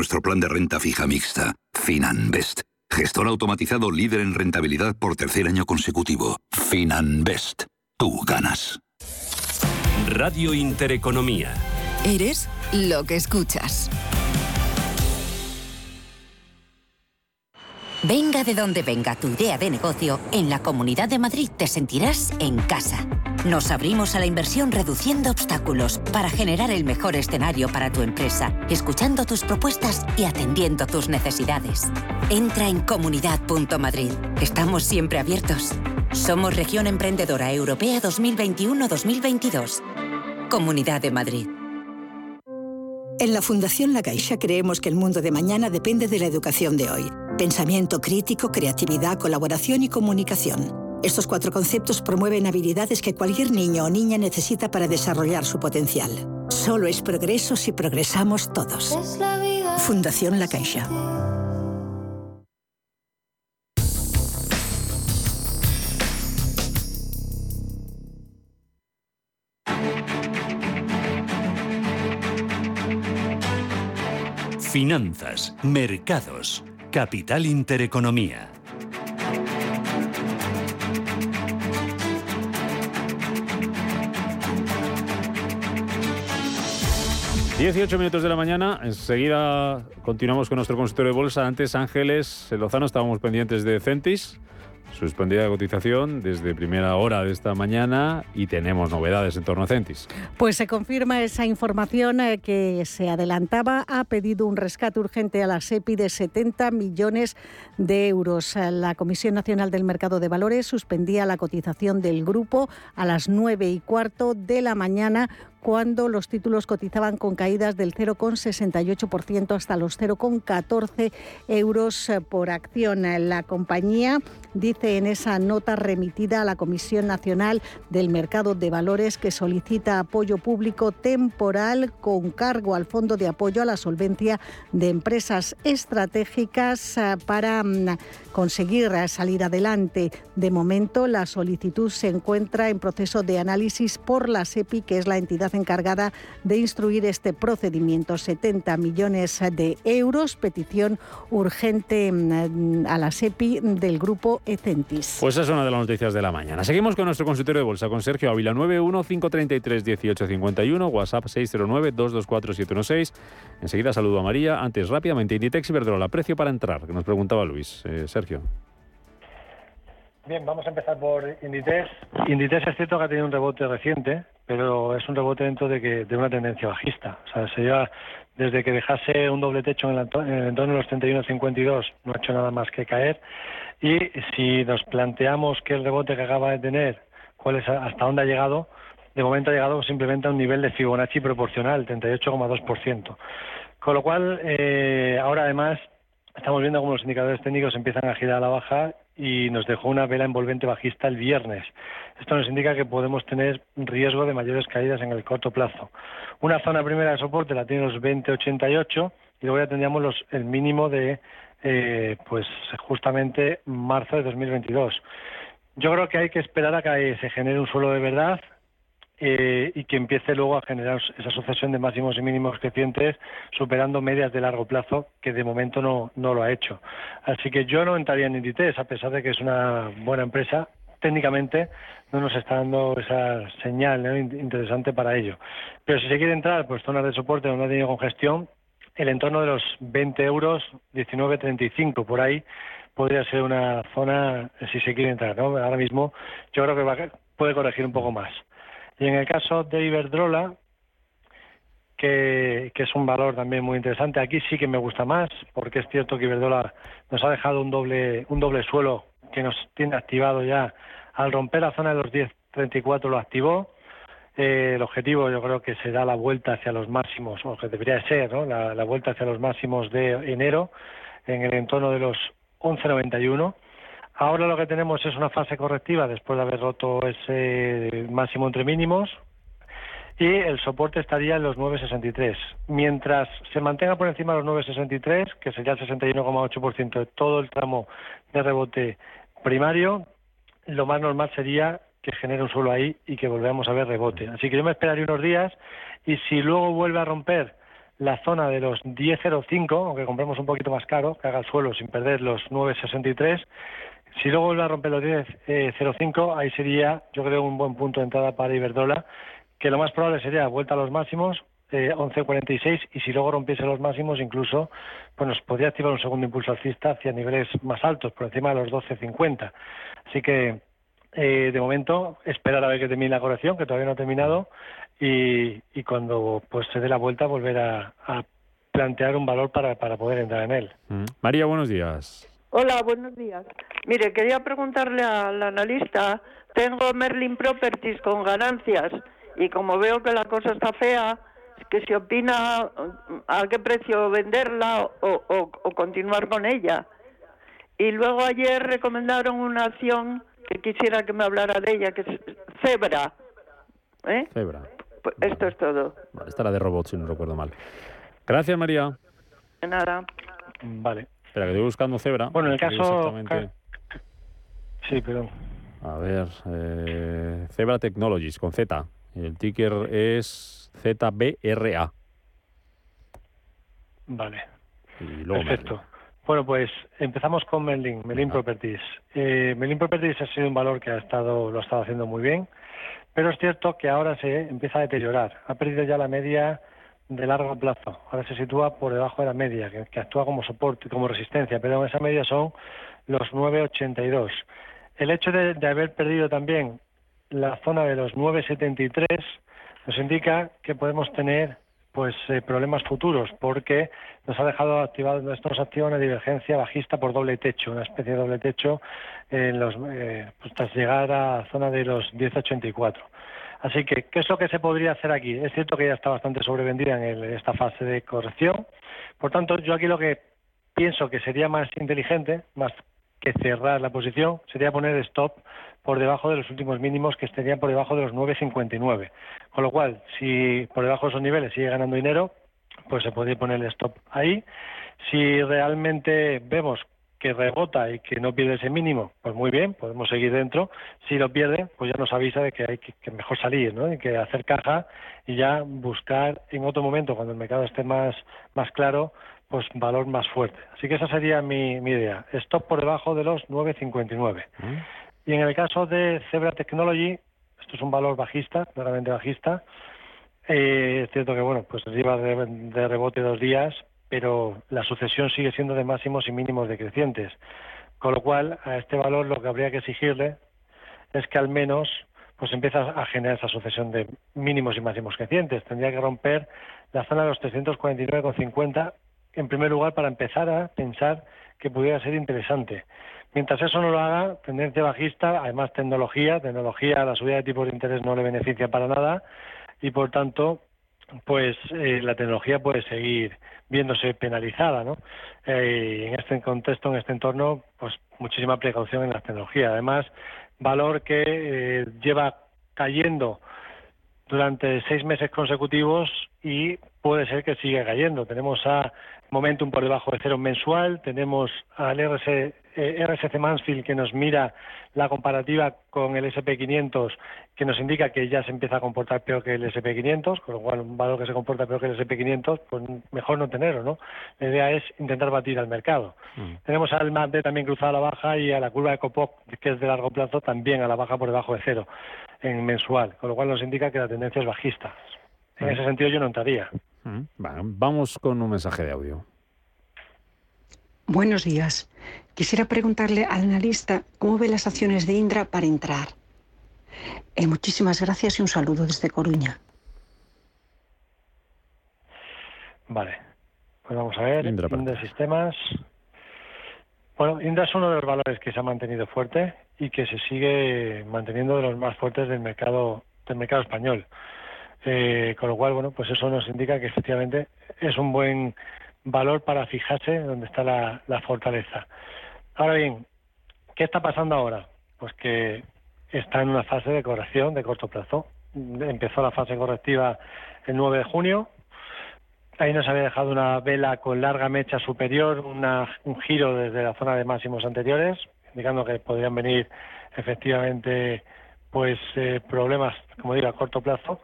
nuestro plan de renta fija mixta, Finanbest. Gestor automatizado líder en rentabilidad por tercer año consecutivo. Finanbest. Tú ganas. Radio Intereconomía. Eres lo que escuchas. Venga de donde venga tu idea de negocio, en la Comunidad de Madrid te sentirás en casa. Nos abrimos a la inversión reduciendo obstáculos para generar el mejor escenario para tu empresa, escuchando tus propuestas y atendiendo tus necesidades. Entra en comunidad.madrid. Estamos siempre abiertos. Somos Región Emprendedora Europea 2021-2022. Comunidad de Madrid. En la Fundación La Caixa creemos que el mundo de mañana depende de la educación de hoy. Pensamiento crítico, creatividad, colaboración y comunicación. Estos cuatro conceptos promueven habilidades que cualquier niño o niña necesita para desarrollar su potencial. Solo es progreso si progresamos todos. Fundación La Caixa. Finanzas, mercados, capital intereconomía. Dieciocho minutos de la mañana, enseguida continuamos con nuestro consultorio de bolsa. Antes, Ángeles Lozano, estábamos pendientes de Centis suspendida de cotización desde primera hora de esta mañana y tenemos novedades en torno a Centis. Pues se confirma esa información eh, que se adelantaba. Ha pedido un rescate urgente a la SEPI de 70 millones de euros. La Comisión Nacional del Mercado de Valores suspendía la cotización del grupo a las 9 y cuarto de la mañana cuando los títulos cotizaban con caídas del 0,68% hasta los 0,14 euros eh, por acción. La compañía dice en esa nota remitida a la Comisión Nacional del Mercado de Valores que solicita apoyo público temporal con cargo al Fondo de Apoyo a la Solvencia de Empresas Estratégicas eh, para mm, conseguir eh, salir adelante. De momento, la solicitud se encuentra en proceso de análisis por la SEPI, que es la entidad encargada de instruir este procedimiento. 70 millones de euros, petición urgente mm, a la SEPI del grupo Ecentis. Pues esa es una de las noticias de la mañana. Seguimos con nuestro consultorio de bolsa con Sergio Ávila 915331851, WhatsApp 609224716. Enseguida saludo a María. Antes, rápidamente, Inditex y Verdrola, precio para entrar, que nos preguntaba Luis. Eh, Sergio. Bien, vamos a empezar por Inditex. Inditex es cierto que ha tenido un rebote reciente, pero es un rebote dentro de, que, de una tendencia bajista. O sea, se lleva desde que dejase un doble techo en el, entorno de los 31.52, no ha hecho nada más que caer. Y si nos planteamos que el rebote que acaba de tener, cuál es, hasta dónde ha llegado, de momento ha llegado simplemente a un nivel de Fibonacci proporcional, 38,2%. Con lo cual, eh, ahora además estamos viendo cómo los indicadores técnicos empiezan a girar a la baja y nos dejó una vela envolvente bajista el viernes. Esto nos indica que podemos tener riesgo de mayores caídas en el corto plazo. Una zona primera de soporte la tiene los 20.88 y luego ya tendríamos los, el mínimo de eh, pues justamente marzo de 2022. Yo creo que hay que esperar a que se genere un suelo de verdad eh, y que empiece luego a generar esa sucesión de máximos y mínimos crecientes superando medias de largo plazo que de momento no, no lo ha hecho. Así que yo no entraría en Inditex a pesar de que es una buena empresa. Técnicamente no nos está dando esa señal interesante para ello. Pero si se quiere entrar, pues zonas de soporte donde ha tenido congestión, el entorno de los 20 euros, 19.35 por ahí, podría ser una zona si se quiere entrar. ¿no? Ahora mismo yo creo que puede corregir un poco más. Y en el caso de Iberdrola, que, es un valor también muy interesante, aquí sí que me gusta más, porque es cierto que Iberdrola nos ha dejado un doble, un doble suelo que nos tiene activado ya. Al romper la zona de los 10.34 lo activó. Eh, el objetivo yo creo que será la vuelta hacia los máximos, o que debería ser, ¿no? la, la vuelta hacia los máximos de enero en el entorno de los 11.91 Ahora lo que tenemos es una fase correctiva después de haber roto ese máximo entre mínimos y el soporte estaría en los 9,63. Mientras se mantenga por encima de los 9,63, que sería el 61,8% de todo el tramo de rebote primario, lo más normal sería que genere un suelo ahí y que volvamos a ver rebote. Así que yo me esperaría unos días y si luego vuelve a romper la zona de los 10.05, aunque compremos un poquito más caro, que haga el suelo sin perder los 9.63. Si luego vuelve a romper los 10.05, ahí sería, yo creo, un buen punto de entrada para Iberdrola, que lo más probable sería vuelta a los máximos, eh, 11.46, y si luego rompiese los máximos, incluso, pues nos podría activar un segundo impulso alcista hacia niveles más altos, por encima de los 12.50. Así que, eh, de momento, esperar a ver que termine la corrección, que todavía no ha terminado, y, y cuando pues se dé la vuelta, volver a, plantear un valor para, para poder entrar en él. Mm. María, buenos días. Hola, buenos días. Mire, quería preguntarle al analista, tengo Merlin Properties con ganancias y como veo que la cosa está fea, que se opina a qué precio venderla o, o, o continuar con ella. Y luego ayer recomendaron una acción que quisiera que me hablara de ella, que es Zebra. ¿Eh? Zebra. Pues esto es todo. Vale, esta era de robots, si no recuerdo mal. Gracias, María. De nada. Vale. Espera, que estoy buscando Zebra. Bueno, en el caso... Sí, perdón. A ver, eh, Zebra Technologies, con Z. El ticker es ZBRA. Vale. Y luego Perfecto. Bueno, pues empezamos con Merlin, Merlin Properties. Eh, Merlin Properties ha sido un valor que ha estado, lo ha estado haciendo muy bien, pero es cierto que ahora se empieza a deteriorar. Ha perdido ya la media de largo plazo. Ahora se sitúa por debajo de la media, que, actúa como soporte, como resistencia, pero esa media son los 9,82. El hecho de, de haber perdido también la zona de los 9,73 nos indica que podemos tener pues eh, problemas futuros porque nos ha dejado activado nos activa una divergencia bajista por doble techo una especie de doble techo en los eh, pues, tras llegar a la zona de los 10.84 así que qué es lo que se podría hacer aquí es cierto que ya está bastante sobrevendida en el- esta fase de corrección por tanto yo aquí lo que pienso que sería más inteligente más que cerrar la posición sería poner stop por debajo de los últimos mínimos que estarían por debajo de los 9.59. Con lo cual, si por debajo de esos niveles sigue ganando dinero, pues se podría poner el stop ahí. Si realmente vemos que rebota y que no pierde ese mínimo, pues muy bien, podemos seguir dentro. Si lo pierde, pues ya nos avisa de que hay que, que mejor salir, ¿no? Y que hacer caja y ya buscar en otro momento, cuando el mercado esté más, más claro, pues valor más fuerte. Así que esa sería mi, mi idea. Stop por debajo de los 9.59. Y en el caso de Zebra Technology, esto es un valor bajista, claramente bajista. Eh, es cierto que bueno, pues lleva de, de rebote dos días, pero la sucesión sigue siendo de máximos y mínimos decrecientes. Con lo cual, a este valor lo que habría que exigirle es que al menos pues empieza a generar esa sucesión de mínimos y máximos crecientes. Tendría que romper la zona de los 349,50 en primer lugar para empezar a pensar que pudiera ser interesante. Mientras eso no lo haga, tendencia bajista, además tecnología, tecnología, la subida de tipos de interés no le beneficia para nada y por tanto, pues eh, la tecnología puede seguir viéndose penalizada, ¿no? Eh, en este contexto, en este entorno, pues muchísima precaución en las tecnologías. Además, valor que eh, lleva cayendo durante seis meses consecutivos y puede ser que siga cayendo. Tenemos a Momentum por debajo de cero mensual, tenemos al RS, eh, RSC Mansfield que nos mira la comparativa con el SP500 que nos indica que ya se empieza a comportar peor que el SP500, con lo cual un valor que se comporta peor que el SP500, pues mejor no tenerlo, ¿no? La idea es intentar batir al mercado. Tenemos al MACD también cruzado a la baja y a la curva de Copop, que es de largo plazo, también a la baja por debajo de cero en mensual, con lo cual nos indica que la tendencia es bajista. En ese sentido yo no entraría. Mm, Bueno, vamos con un mensaje de audio. Buenos días. Quisiera preguntarle al analista cómo ve las acciones de Indra para entrar. Eh, muchísimas gracias y un saludo desde Coruña. Vale. Pues vamos a ver. Indra Indra Sistemas. Bueno, Indra es uno de los valores que se ha mantenido fuerte y que se sigue manteniendo de los más fuertes del mercado del mercado español. Eh, con lo cual, bueno, pues eso nos indica que efectivamente es un buen valor para fijarse donde está la, fortaleza. Ahora bien, ¿qué está pasando ahora? Pues que está en una fase de corrección de corto plazo. Empezó la fase correctiva el 9 de junio. Ahí nos había dejado una vela con larga mecha superior, una- un giro desde la zona de máximos anteriores, indicando que podrían venir efectivamente pues eh, problemas, como digo, a corto plazo.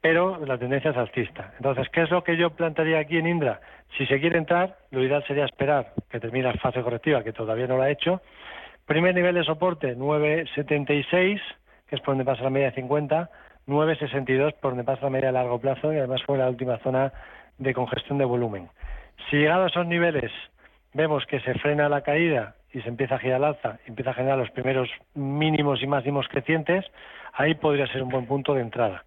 Pero la tendencia es alcista. Entonces, ¿qué es lo que yo plantearía aquí en Indra? Si se quiere entrar, lo ideal sería esperar que termine la fase correctiva, que todavía no lo ha hecho. Primer nivel de soporte, 9,76, que es por donde pasa la media de 50, 9,62 por donde pasa la media de largo plazo y además fue la última zona de congestión de volumen. Si llegado a esos niveles vemos que se frena la caída y se empieza a girar al alza, empieza a generar los primeros mínimos y máximos crecientes, ahí podría ser un buen punto de entrada.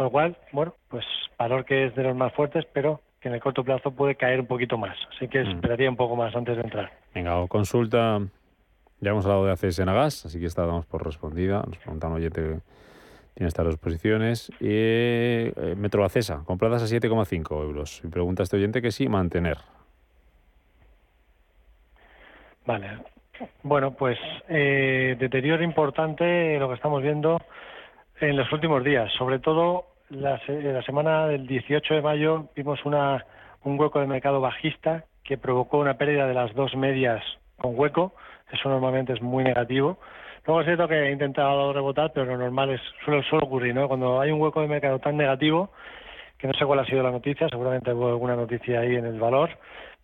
Con lo cual, bueno, pues valor que es de los más fuertes, pero que en el corto plazo puede caer un poquito más. Así que mm. esperaría un poco más antes de entrar. Venga, consulta. Ya hemos hablado de ACS en Agas, así que esta damos por respondida. Nos pregunta un oyente que tiene estas dos posiciones. Y eh, Metro Acesa, compradas a 7,5 euros. Y pregunta este oyente que sí, mantener. Vale. Bueno, pues eh, deterioro importante lo que estamos viendo en los últimos días. Sobre todo la, la semana del 18 de mayo vimos una, un hueco de mercado bajista que provocó una pérdida de las dos medias con hueco. Eso normalmente es muy negativo. Luego es cierto que he intentado rebotar, pero lo normal es suele, suele ocurrir, ¿no? Cuando hay un hueco de mercado tan negativo, que no sé cuál ha sido la noticia, seguramente hubo alguna noticia ahí en el valor,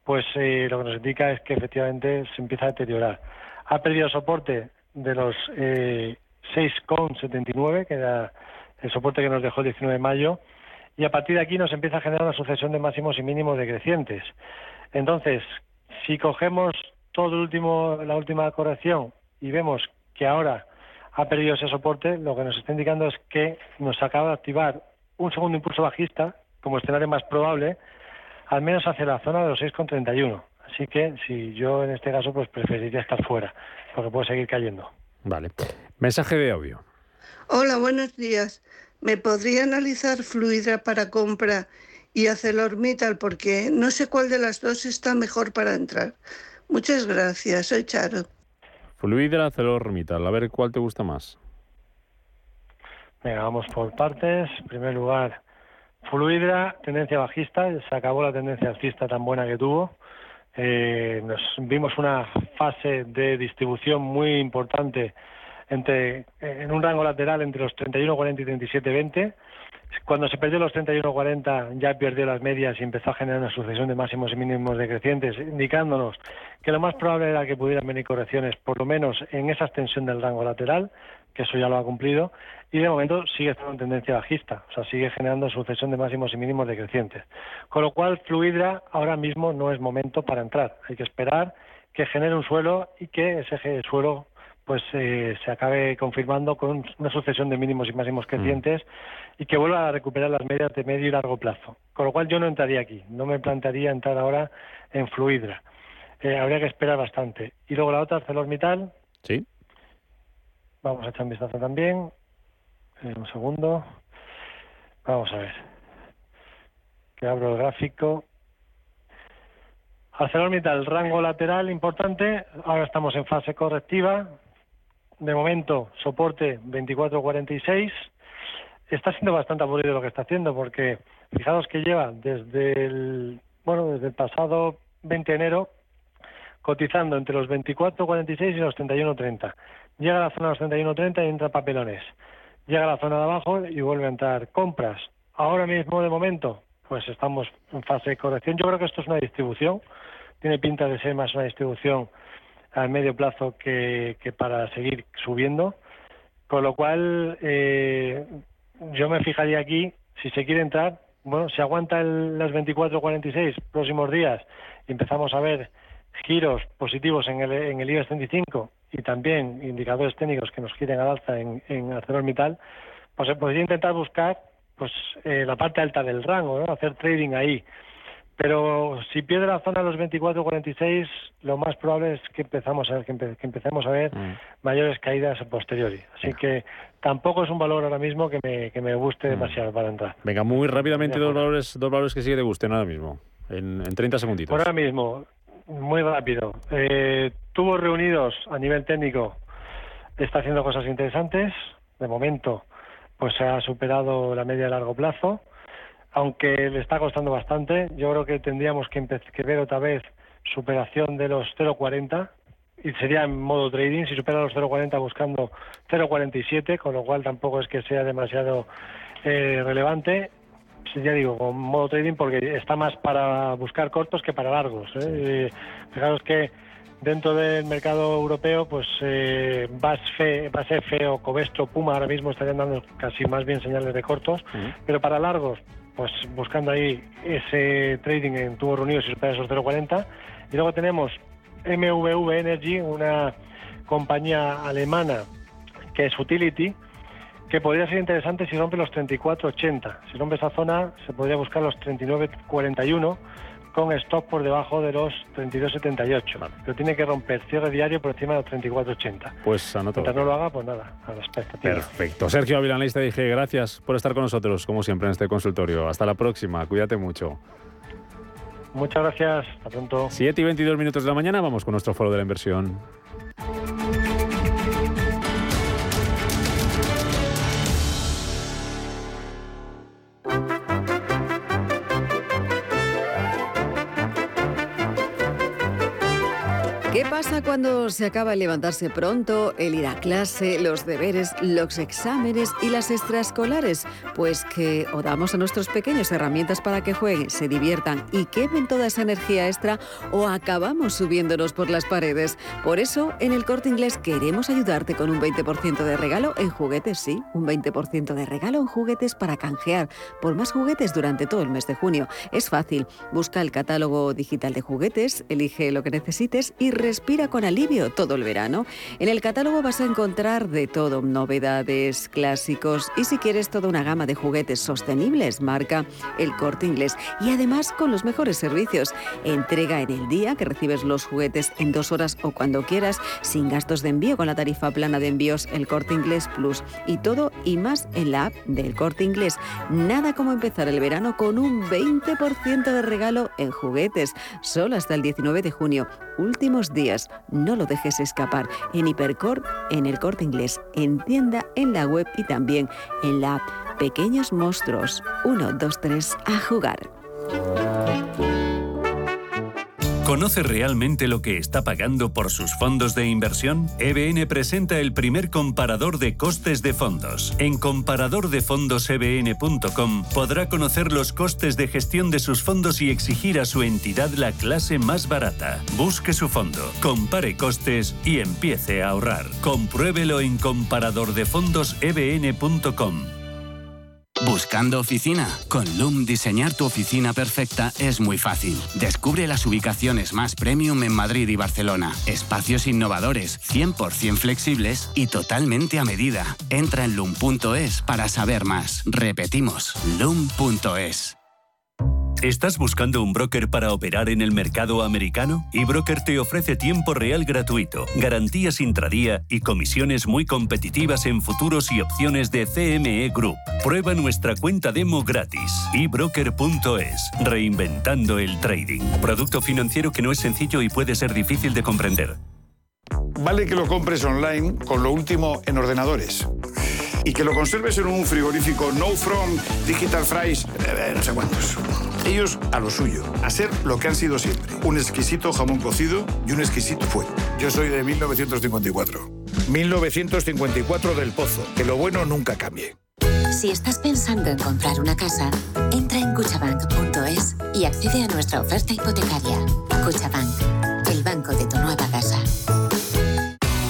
pues eh, lo que nos indica es que efectivamente se empieza a deteriorar. Ha perdido soporte de los eh, 6,79, que era el soporte que nos dejó el 19 de mayo, y a partir de aquí nos empieza a generar una sucesión de máximos y mínimos decrecientes. Entonces, si cogemos todo el último, la última corrección y vemos que ahora ha perdido ese soporte, lo que nos está indicando es que nos acaba de activar un segundo impulso bajista como escenario más probable, al menos hacia la zona de los 6,31. Así que si yo en este caso pues preferiría estar fuera, porque puede seguir cayendo. Vale. Mensaje de audio. Hola, buenos días. ¿Me podría analizar Fluidra para compra y ArcelorMittal? Porque no sé cuál de las dos está mejor para entrar. Muchas gracias, soy Charo. Fluidra, ArcelorMittal. A ver cuál te gusta más. Venga, vamos por partes. En primer lugar, Fluidra, tendencia bajista. Se acabó la tendencia alcista tan buena que tuvo. Eh, nos vimos una fase de distribución muy importante entre en un rango lateral entre los 31.40 y 37.20. Cuando se perdió los 31.40 ya perdió las medias y empezó a generar una sucesión de máximos y mínimos decrecientes, indicándonos que lo más probable era que pudieran venir correcciones, por lo menos en esa extensión del rango lateral, que eso ya lo ha cumplido, y de momento sigue estando en tendencia bajista, o sea, sigue generando sucesión de máximos y mínimos decrecientes. Con lo cual, Fluidra ahora mismo no es momento para entrar. Hay que esperar que genere un suelo y que ese suelo pues eh, se acabe confirmando con una sucesión de mínimos y máximos crecientes y que vuelva a recuperar las medias de medio y largo plazo. Con lo cual yo no entraría aquí, no me plantearía entrar ahora en Fluidra. Eh, habría que esperar bastante. Y luego la otra, ArcelorMittal. Sí. Vamos a echar un vistazo también. Eh, un segundo. Vamos a ver. Que abro el gráfico. ArcelorMittal, rango lateral importante. Ahora estamos en fase correctiva de momento, soporte 24.46. Está siendo bastante aburrido lo que está haciendo porque fijaos que lleva desde el, bueno, desde el pasado 20 de enero cotizando entre los 24.46 y los 31.30. Llega a la zona de los 31.30 y entra papelones. Llega a la zona de abajo y vuelve a entrar compras. Ahora mismo, de momento, pues estamos en fase de corrección. Yo creo que esto es una distribución. Tiene pinta de ser más una distribución a medio plazo que, para seguir subiendo. Con lo cual, eh, yo me fijaría aquí, si se quiere entrar, bueno, si aguanta el, las 24-46 próximos días y empezamos a ver giros positivos en el, en el IBEX 35 y también indicadores técnicos que nos giren al alza en, en ArcelorMittal, pues se podría intentar buscar pues eh, la parte alta del rango, ¿no? hacer trading ahí. Pero si pierde la zona de los 24-46, lo más probable es que empezamos a ver, que, empecemos a ver mm. mayores caídas a posteriori. Así que tampoco es un valor ahora mismo que me, que me guste mm. demasiado para entrar. Venga, muy rápidamente dos valores, dos valores que sí que te gusten ahora mismo, en, en 30 segunditos. ahora mismo, muy rápido. Eh, tubos reunidos a nivel técnico está haciendo cosas interesantes. De momento, pues se ha superado la media de largo plazo aunque le está costando bastante. Yo creo que tendríamos que, que ver otra vez superación de los 0,40 y sería en modo trading, si supera los 0,40 buscando 0,47, con lo cual tampoco es que sea demasiado eh, relevante, ya digo, con modo trading porque está más para buscar cortos que para largos. ¿eh? Eh, fijaros que dentro del mercado europeo, pues eh, BASF o Covestro, Puma ahora mismo estarían dando casi más bien señales de cortos, pero para largos, pues buscando ahí ese trading en tubos reunidos y supera esos 0,40. Y luego tenemos MVV Energy, una compañía alemana que es Utility, que podría ser interesante si rompe los 34,80. Si rompe esa zona, se podría buscar los 39,41 con stop por debajo de los 32,78. Pero tiene que romper cierre diario por encima de los 34,80. Pues anotado. Mientras no lo haga, pues nada, a la expectativa. Perfecto. Sergio Avilanista dije gracias por estar con nosotros, como siempre, en este consultorio. Hasta la próxima. Cuídate mucho. Muchas gracias. Hasta pronto. 7 y 22 minutos de la mañana. Vamos con nuestro foro de la inversión. ¿Qué pasa cuando se acaba el levantarse pronto, el ir a clase, los deberes, los exámenes y las extraescolares? Pues que o damos a nuestros pequeños herramientas para que jueguen, se diviertan y quemen toda esa energía extra o acabamos subiéndonos por las paredes. Por eso, en el corte inglés queremos ayudarte con un 20% de regalo en juguetes, sí, un 20% de regalo en juguetes para canjear por más juguetes durante todo el mes de junio. Es fácil, busca el catálogo digital de juguetes, elige lo que necesites y respira con alivio todo el verano. En el catálogo vas a encontrar de todo, novedades, clásicos y si quieres toda una gama de juguetes sostenibles, marca el corte inglés. Y además con los mejores servicios. Entrega en el día, que recibes los juguetes en dos horas o cuando quieras, sin gastos de envío con la tarifa plana de envíos el corte inglés plus. Y todo y más en la app del corte inglés. Nada como empezar el verano con un 20% de regalo en juguetes. Solo hasta el 19 de junio. Últimos días. No lo dejes escapar. En Hipercor, en el corte inglés, en tienda, en la web y también en la app. Pequeños monstruos. 1, 2, 3, a jugar. ¿Conoce realmente lo que está pagando por sus fondos de inversión? EBN presenta el primer comparador de costes de fondos. En comparadordefondosebn.com podrá conocer los costes de gestión de sus fondos y exigir a su entidad la clase más barata. Busque su fondo, compare costes y empiece a ahorrar. Compruébelo en comparadordefondosebn.com. Buscando oficina. Con Loom diseñar tu oficina perfecta es muy fácil. Descubre las ubicaciones más premium en Madrid y Barcelona. Espacios innovadores, 100% flexibles y totalmente a medida. Entra en loom.es para saber más. Repetimos, loom.es. ¿Estás buscando un broker para operar en el mercado americano? eBroker te ofrece tiempo real gratuito, garantías intradía y comisiones muy competitivas en futuros y opciones de CME Group. Prueba nuestra cuenta demo gratis. ebroker.es. Reinventando el trading. Producto financiero que no es sencillo y puede ser difícil de comprender. Vale que lo compres online con lo último en ordenadores. Y que lo conserves en un frigorífico No From, Digital Fries, eh, no sé cuántos. Ellos a lo suyo, a ser lo que han sido siempre. Un exquisito jamón cocido y un exquisito fuego. Yo soy de 1954. 1954 del Pozo. Que lo bueno nunca cambie. Si estás pensando en comprar una casa, entra en cuchabank.es y accede a nuestra oferta hipotecaria. Cuchabank, el banco de tu nueva casa.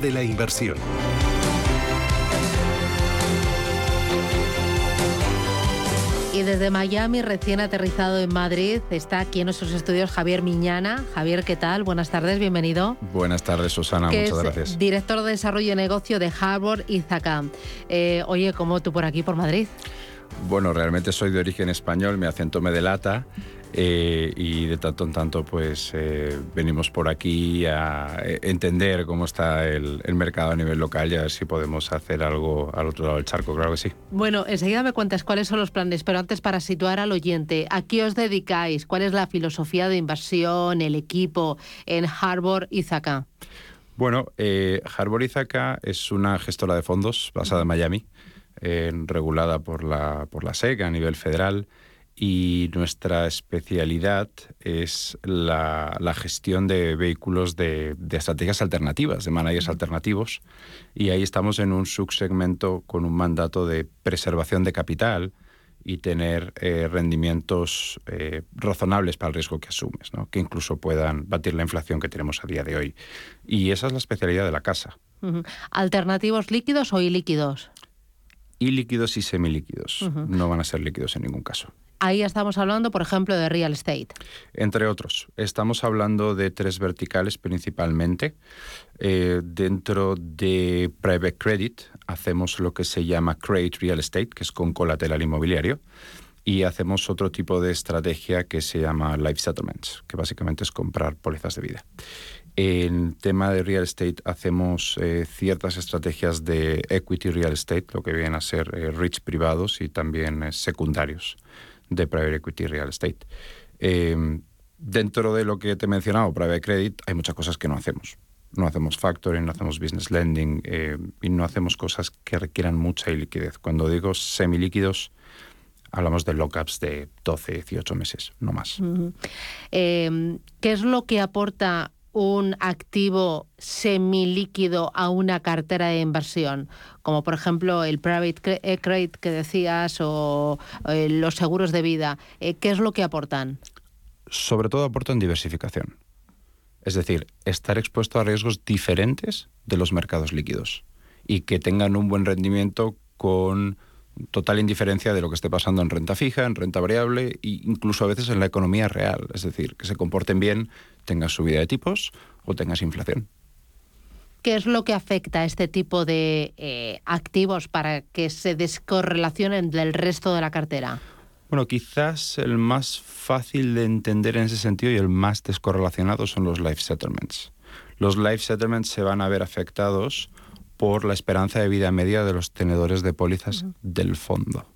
De la inversión. Y desde Miami, recién aterrizado en Madrid, está aquí en nuestros estudios Javier Miñana. Javier, ¿qué tal? Buenas tardes, bienvenido. Buenas tardes, Susana, que muchas es gracias. Director de Desarrollo de Negocio de Harvard y Zacam. Eh, oye, ¿cómo tú por aquí, por Madrid? Bueno, realmente soy de origen español, mi acento me delata. Eh, y de tanto en tanto pues eh, venimos por aquí a eh, entender cómo está el, el, mercado a nivel local y a ver si podemos hacer algo al otro lado del charco, claro que sí. Bueno, enseguida me cuentas cuáles son los planes, pero antes para situar al oyente, ¿a qué os dedicáis? ¿Cuál es la filosofía de inversión, el equipo en Harbor Zaka? Bueno, eh, Harbor Izaka es una gestora de fondos basada en Miami, regulada por la, por la SEC a nivel federal y nuestra especialidad es la, la gestión de vehículos de, de, estrategias alternativas, de managers alternativos. Y ahí estamos en un subsegmento con un mandato de preservación de capital y tener eh, rendimientos eh, razonables para el riesgo que asumes, ¿no? que incluso puedan batir la inflación que tenemos a día de hoy. Y esa es la especialidad de la casa. ¿Alternativos líquidos o ilíquidos? Y semilíquidos. Uh -huh. No van a ser líquidos en ningún caso. Ahí estamos hablando, por ejemplo, de real estate. Entre otros, estamos hablando de tres verticales principalmente. Eh, dentro de private credit hacemos lo que se llama create real estate, que es con colateral inmobiliario, y hacemos otro tipo de estrategia que se llama life settlements, que básicamente es comprar pólizas de vida. En tema de real estate hacemos eh, ciertas estrategias de equity real estate, lo que vienen a ser eh, privados y también eh, secundarios de private equity real estate. Eh, dentro de lo que te he mencionado, private credit, hay muchas cosas que no hacemos. No hacemos factoring, no hacemos business lending eh, y no hacemos cosas que requieran mucha liquidez. Cuando digo semilíquidos, hablamos de lockups de 12, 18 meses, no más. Eh, ¿Qué es lo que aporta un activo semilíquido a una cartera de inversión, como por ejemplo el private credit que decías o eh, los seguros de vida, eh, ¿qué es lo que aportan? Sobre todo aportan diversificación. Es decir, estar expuesto a riesgos diferentes de los mercados líquidos y que tengan un buen rendimiento con total indiferencia de lo que esté pasando en renta fija, en renta variable e incluso a veces en la economía real. Es decir, que se comporten bien, tengas subida de tipos o tengas inflación. ¿Qué es lo que afecta a este tipo de eh, activos para que se descorrelacionen del resto de la cartera? Bueno, quizás el más fácil de entender en ese sentido y el más descorrelacionado son los life settlements. Los life settlements se van a ver afectados por la esperanza de vida media de los tenedores de pólizas uh -huh. del fondo,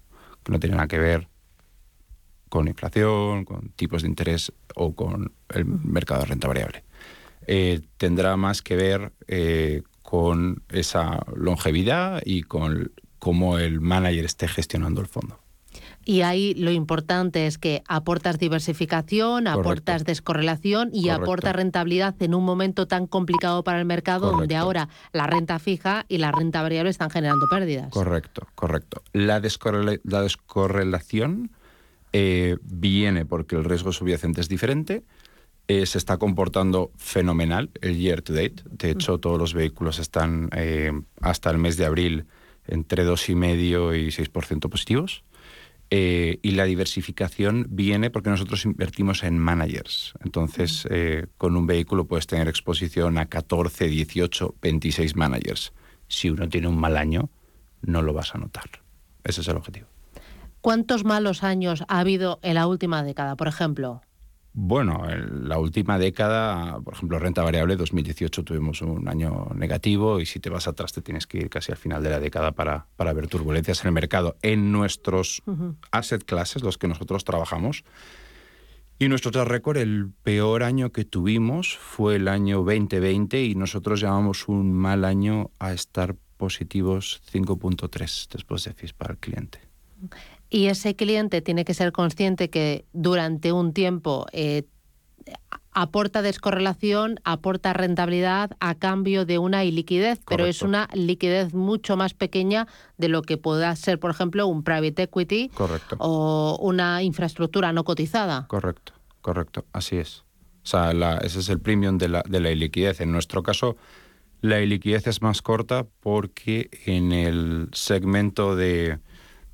que no tiene nada que ver con inflación, con tipos de interés o con el mercado de renta variable. Eh, tendrá más que ver eh, con esa longevidad y con cómo el manager esté gestionando el fondo. Y ahí lo importante es que aportas diversificación, Correcto. aportas descorrelación y Correcto. aportas rentabilidad en un momento tan complicado para el mercado correcto. donde ahora la renta fija y la renta variable están generando pérdidas. Correcto, correcto. La, descorrela la descorrelación eh, viene porque el riesgo subyacente es diferente, eh, se está comportando fenomenal el year to date. De hecho, todos los vehículos están eh, hasta el mes de abril entre 2,5 y 6% positivos. Eh, y la diversificación viene porque nosotros invertimos en managers. Entonces, eh, con un vehículo puedes tener exposición a 14, 18, 26 managers. Si uno tiene un mal año, no lo vas a notar. Ese es el objetivo. ¿Cuántos malos años ha habido en la última década, por ejemplo? Bueno, en la última década, por ejemplo, renta variable, 2018 tuvimos un año negativo y si te vas atrás te tienes que ir casi al final de la década para, para ver turbulencias en el mercado. En nuestros uh -huh. asset classes, los que nosotros trabajamos, y nuestro track record, el peor año que tuvimos fue el año 2020 y nosotros llamamos un mal año a estar positivos 5.3 después de FIS para el cliente. Y ese cliente tiene que ser consciente que durante un tiempo eh, aporta descorrelación, aporta rentabilidad a cambio de una iliquidez, Correcto. pero es una liquidez mucho más pequeña de lo que pueda ser, por ejemplo, un private equity correcto. o una infraestructura no cotizada. Correcto, correcto, así es. O sea, la, ese es el premium de la, de la iliquidez. En nuestro caso, la iliquidez es más corta porque en el segmento de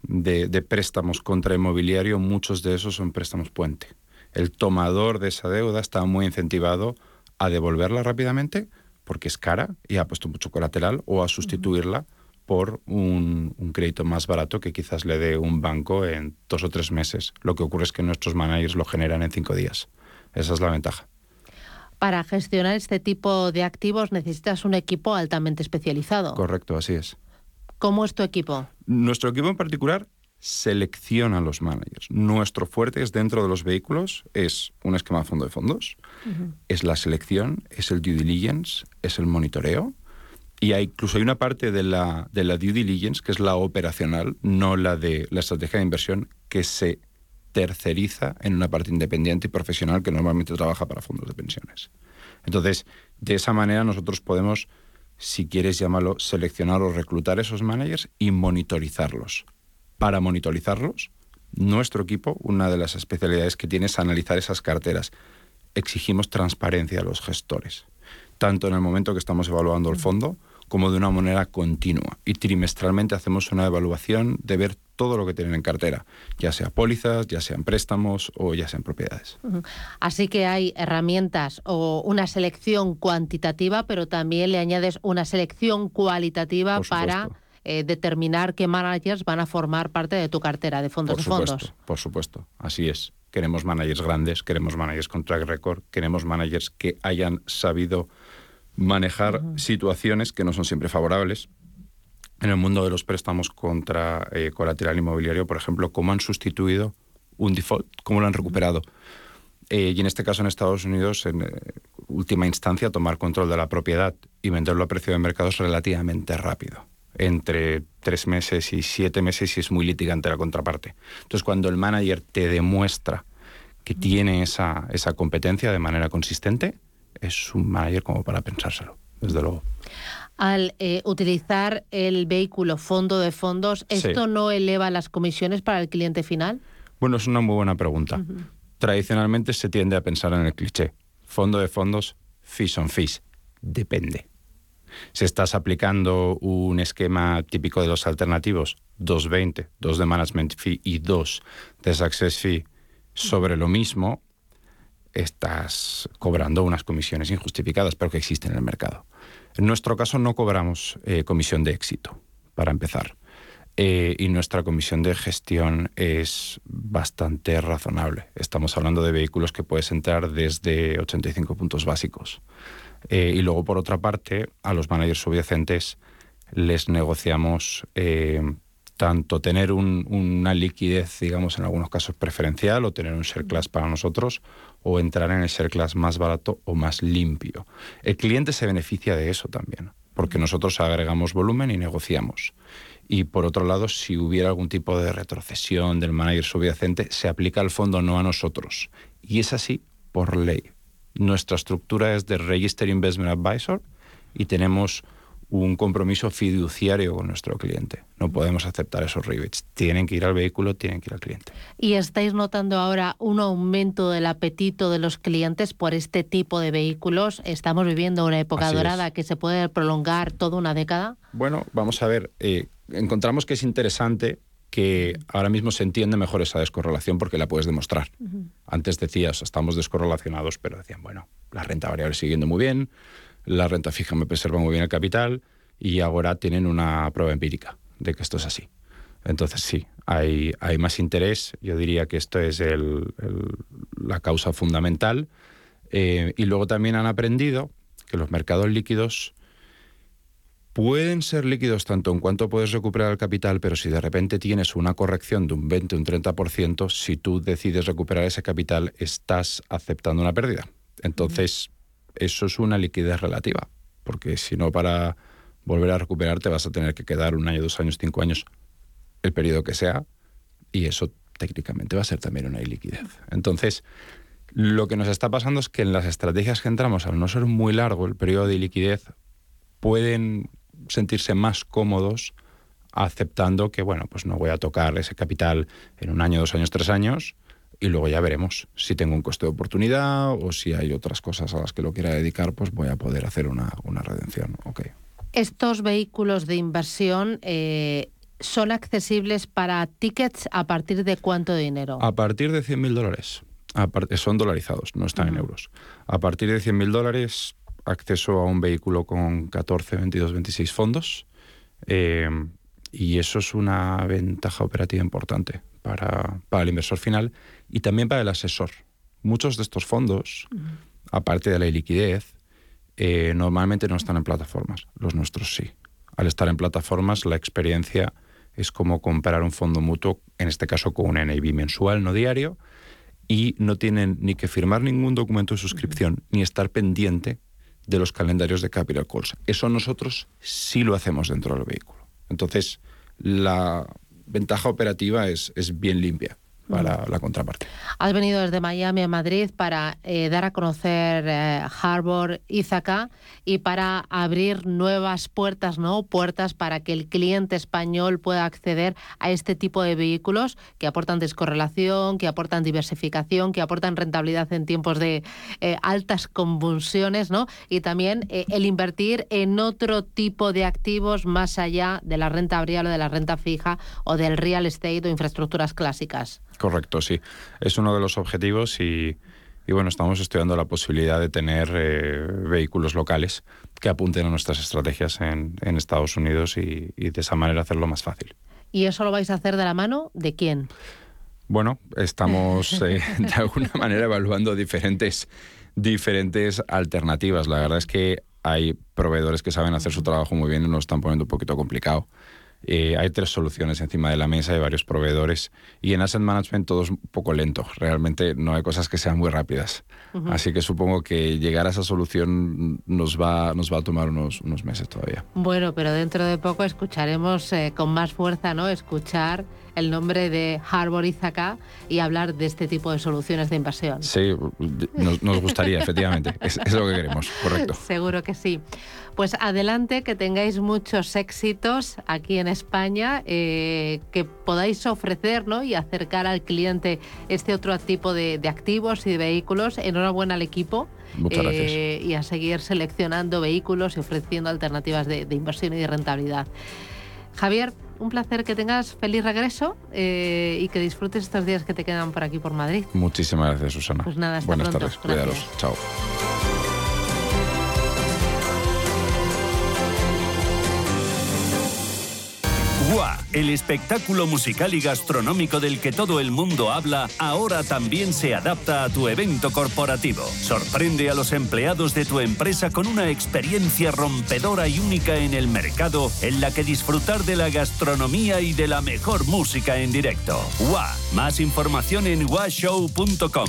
de, de, préstamos contra inmobiliario, muchos de esos son préstamos puente. El tomador de esa deuda está muy incentivado a devolverla rápidamente porque es cara y ha puesto mucho colateral o a sustituirla por un, un, crédito más barato que quizás le dé un banco en dos o tres meses. Lo que ocurre es que nuestros managers lo generan en cinco días. Esa es la ventaja. Para gestionar este tipo de activos necesitas un equipo altamente especializado. Correcto, así es. ¿Cómo es tu equipo? Nuestro equipo en particular selecciona los managers. Nuestro fuerte es dentro de los vehículos, es un esquema de fondo de fondos, es la selección, es el due diligence, es el monitoreo. Y hay, incluso hay una parte de la, de la due diligence, que es la operacional, no la de la estrategia de inversión, que se terceriza en una parte independiente y profesional que normalmente trabaja para fondos de pensiones. Entonces, de esa manera nosotros podemos, si quieres llamarlo, seleccionar o reclutar esos managers y monitorizarlos. Para monitorizarlos, nuestro equipo, una de las especialidades que tiene es analizar esas carteras. Exigimos transparencia a los gestores, tanto en el momento que estamos evaluando el fondo como de una manera continua. Y trimestralmente hacemos una evaluación de ver todo lo que tienen en cartera, ya sea pólizas, ya sean préstamos o ya sean propiedades. Así que hay herramientas o una selección cuantitativa, pero también le añades una selección cualitativa para eh, determinar qué managers van a formar parte de tu cartera de fondos por de fondos. Por supuesto, así es. Queremos managers grandes, queremos managers con track record, queremos managers que hayan sabido manejar situaciones que no son siempre favorables. En el mundo de los préstamos contra eh, colateral inmobiliario, por ejemplo, cómo han sustituido un default, cómo lo han recuperado. Eh, y en este caso en Estados Unidos, en última instancia, tomar control de la propiedad y venderlo a precio de mercado es relativamente rápido entre tres meses y siete meses y es muy litigante la contraparte. Entonces, cuando el manager te demuestra que tiene esa, esa competencia de manera consistente, es un manager como para pensárselo, desde luego. Al eh, utilizar el vehículo fondo de fondos, ¿esto no eleva las comisiones para el cliente final? Bueno, es una muy buena pregunta. Tradicionalmente se tiende a pensar en el cliché. Fondo de fondos, fees on fees. Depende. Si estás aplicando un esquema típico de los alternativos, 220, 2 de management fee y 2 de success fee sobre lo mismo, estás cobrando unas comisiones injustificadas, pero que existen en el mercado. En nuestro caso no cobramos eh, comisión de éxito, para empezar. Eh, y nuestra comisión de gestión es bastante razonable. Estamos hablando de vehículos que puedes entrar desde 85 puntos básicos. Eh, y luego, por otra parte, a los managers subyacentes les negociamos tanto tener una liquidez, digamos, en algunos casos preferencial, o tener un share class para nosotros, o entrar en el share class más barato o más limpio. El cliente se beneficia de eso también, porque nosotros agregamos volumen y negociamos. Y por otro lado, si hubiera algún tipo de retrocesión del manager subyacente, se aplica al fondo, no a nosotros. Y es así por ley. Nuestra estructura es de Register Investment Advisor y tenemos un compromiso fiduciario con nuestro cliente. No podemos aceptar esos rebates. Tienen que ir al vehículo, tienen que ir al cliente. ¿Y estáis notando ahora un aumento del apetito de los clientes por este tipo de vehículos? ¿Estamos viviendo una época dorada que se puede prolongar toda una década? Bueno, vamos a ver. Eh, encontramos que es interesante que ahora mismo se entiende mejor esa descorrelación porque la puedes demostrar. Antes decías, estamos descorrelacionados, pero decían, bueno, la renta variable siguiendo muy bien, la renta fija me preserva muy bien el capital y ahora tienen una prueba empírica de que esto es así. Entonces sí, hay, hay más interés, yo diría que esto es la causa fundamental. Eh, y luego también han aprendido que los mercados líquidos pueden ser líquidos tanto en cuanto puedes recuperar el capital, pero si de repente tienes una corrección de un 20, un 30%, si tú decides recuperar ese capital, estás aceptando una pérdida. Entonces, eso es una liquidez relativa, porque si no, para volver a recuperar te vas a tener que quedar un año, dos años, cinco años, el periodo que sea, y eso técnicamente va a ser también una iliquidez. Entonces, lo que nos está pasando es que en las estrategias que entramos, al no ser muy largo el periodo de liquidez, pueden sentirse más cómodos aceptando que, bueno, pues no voy a tocar ese capital en un año, dos años, tres años, y luego ya veremos si tengo un coste de oportunidad o si hay otras cosas a las que lo quiera dedicar, pues voy a poder hacer una, redención. Okay. Estos vehículos de inversión eh, son accesibles para tickets a partir de cuánto dinero? A partir de 100.000 dólares. Son dolarizados, no están en euros. A partir de 100.000 dólares acceso a un vehículo con 14, 22, 26 fondos Eh, y eso es una ventaja operativa importante para, para, el inversor final y también para el asesor. Muchos de estos fondos, aparte de la liquidez, eh, normalmente no están en plataformas. Los nuestros sí. Al estar en plataformas, la experiencia es como comprar un fondo mutuo, en este caso con un NAV mensual, no diario, y no tienen ni que firmar ningún documento de suscripción, ni estar pendiente de los calendarios de capital calls. Eso nosotros sí lo hacemos dentro del vehículo. Entonces, la ventaja operativa es, es bien limpia para la contraparte. Has venido desde Miami a Madrid para eh, dar a conocer eh, Harbor Ithaca y para abrir nuevas puertas, ¿no? Puertas para que el cliente español pueda acceder a este tipo de vehículos que aportan descorrelación, que aportan diversificación, que aportan rentabilidad en tiempos de eh, altas convulsiones, ¿no? Y también el invertir en otro tipo de activos más allá de la renta variable, de la renta fija o del real estate o infraestructuras clásicas. Correcto, sí. Es uno de los objetivos y, bueno, estamos estudiando la posibilidad de tener eh, vehículos locales que apunten a nuestras estrategias en, Estados Unidos y, de esa manera hacerlo más fácil. ¿Y eso lo vais a hacer de la mano de quién? Bueno, estamos eh, de alguna manera evaluando diferentes, diferentes alternativas. La verdad es que hay proveedores que saben hacer su trabajo muy bien y nos están poniendo un poquito complicado. Eh, hay tres soluciones encima de la mesa de varios proveedores y en Asset Management todo es un poco lento. Realmente no hay cosas que sean muy rápidas. Así que supongo que llegar a esa solución nos va, nos va a tomar unos, unos meses todavía. Bueno, pero dentro de poco escucharemos eh, con más fuerza, ¿no? Escuchar el nombre de Harbor y hablar de este tipo de soluciones de invasión. Sí, nos, gustaría, efectivamente. Es, es, lo que queremos, correcto. Seguro que sí. Pues adelante, que tengáis muchos éxitos aquí en España, eh, que podáis ofrecer y acercar al cliente este otro tipo de, activos y de vehículos. Enhorabuena al equipo. Muchas gracias. Eh, y a seguir seleccionando vehículos y ofreciendo alternativas de, de inversión y de rentabilidad. Javier, un placer que tengas feliz regreso eh, y que disfrutes estos días que te quedan por aquí por Madrid. Muchísimas gracias, Susana. Pues nada, hasta Buenas pronto. tardes, cuidaros. Chao. El espectáculo musical y gastronómico del que todo el mundo habla, ahora también se adapta a tu evento corporativo. Sorprende a los empleados de tu empresa con una experiencia rompedora y única en el mercado en la que disfrutar de la gastronomía y de la mejor música en directo. Más información en washow.com.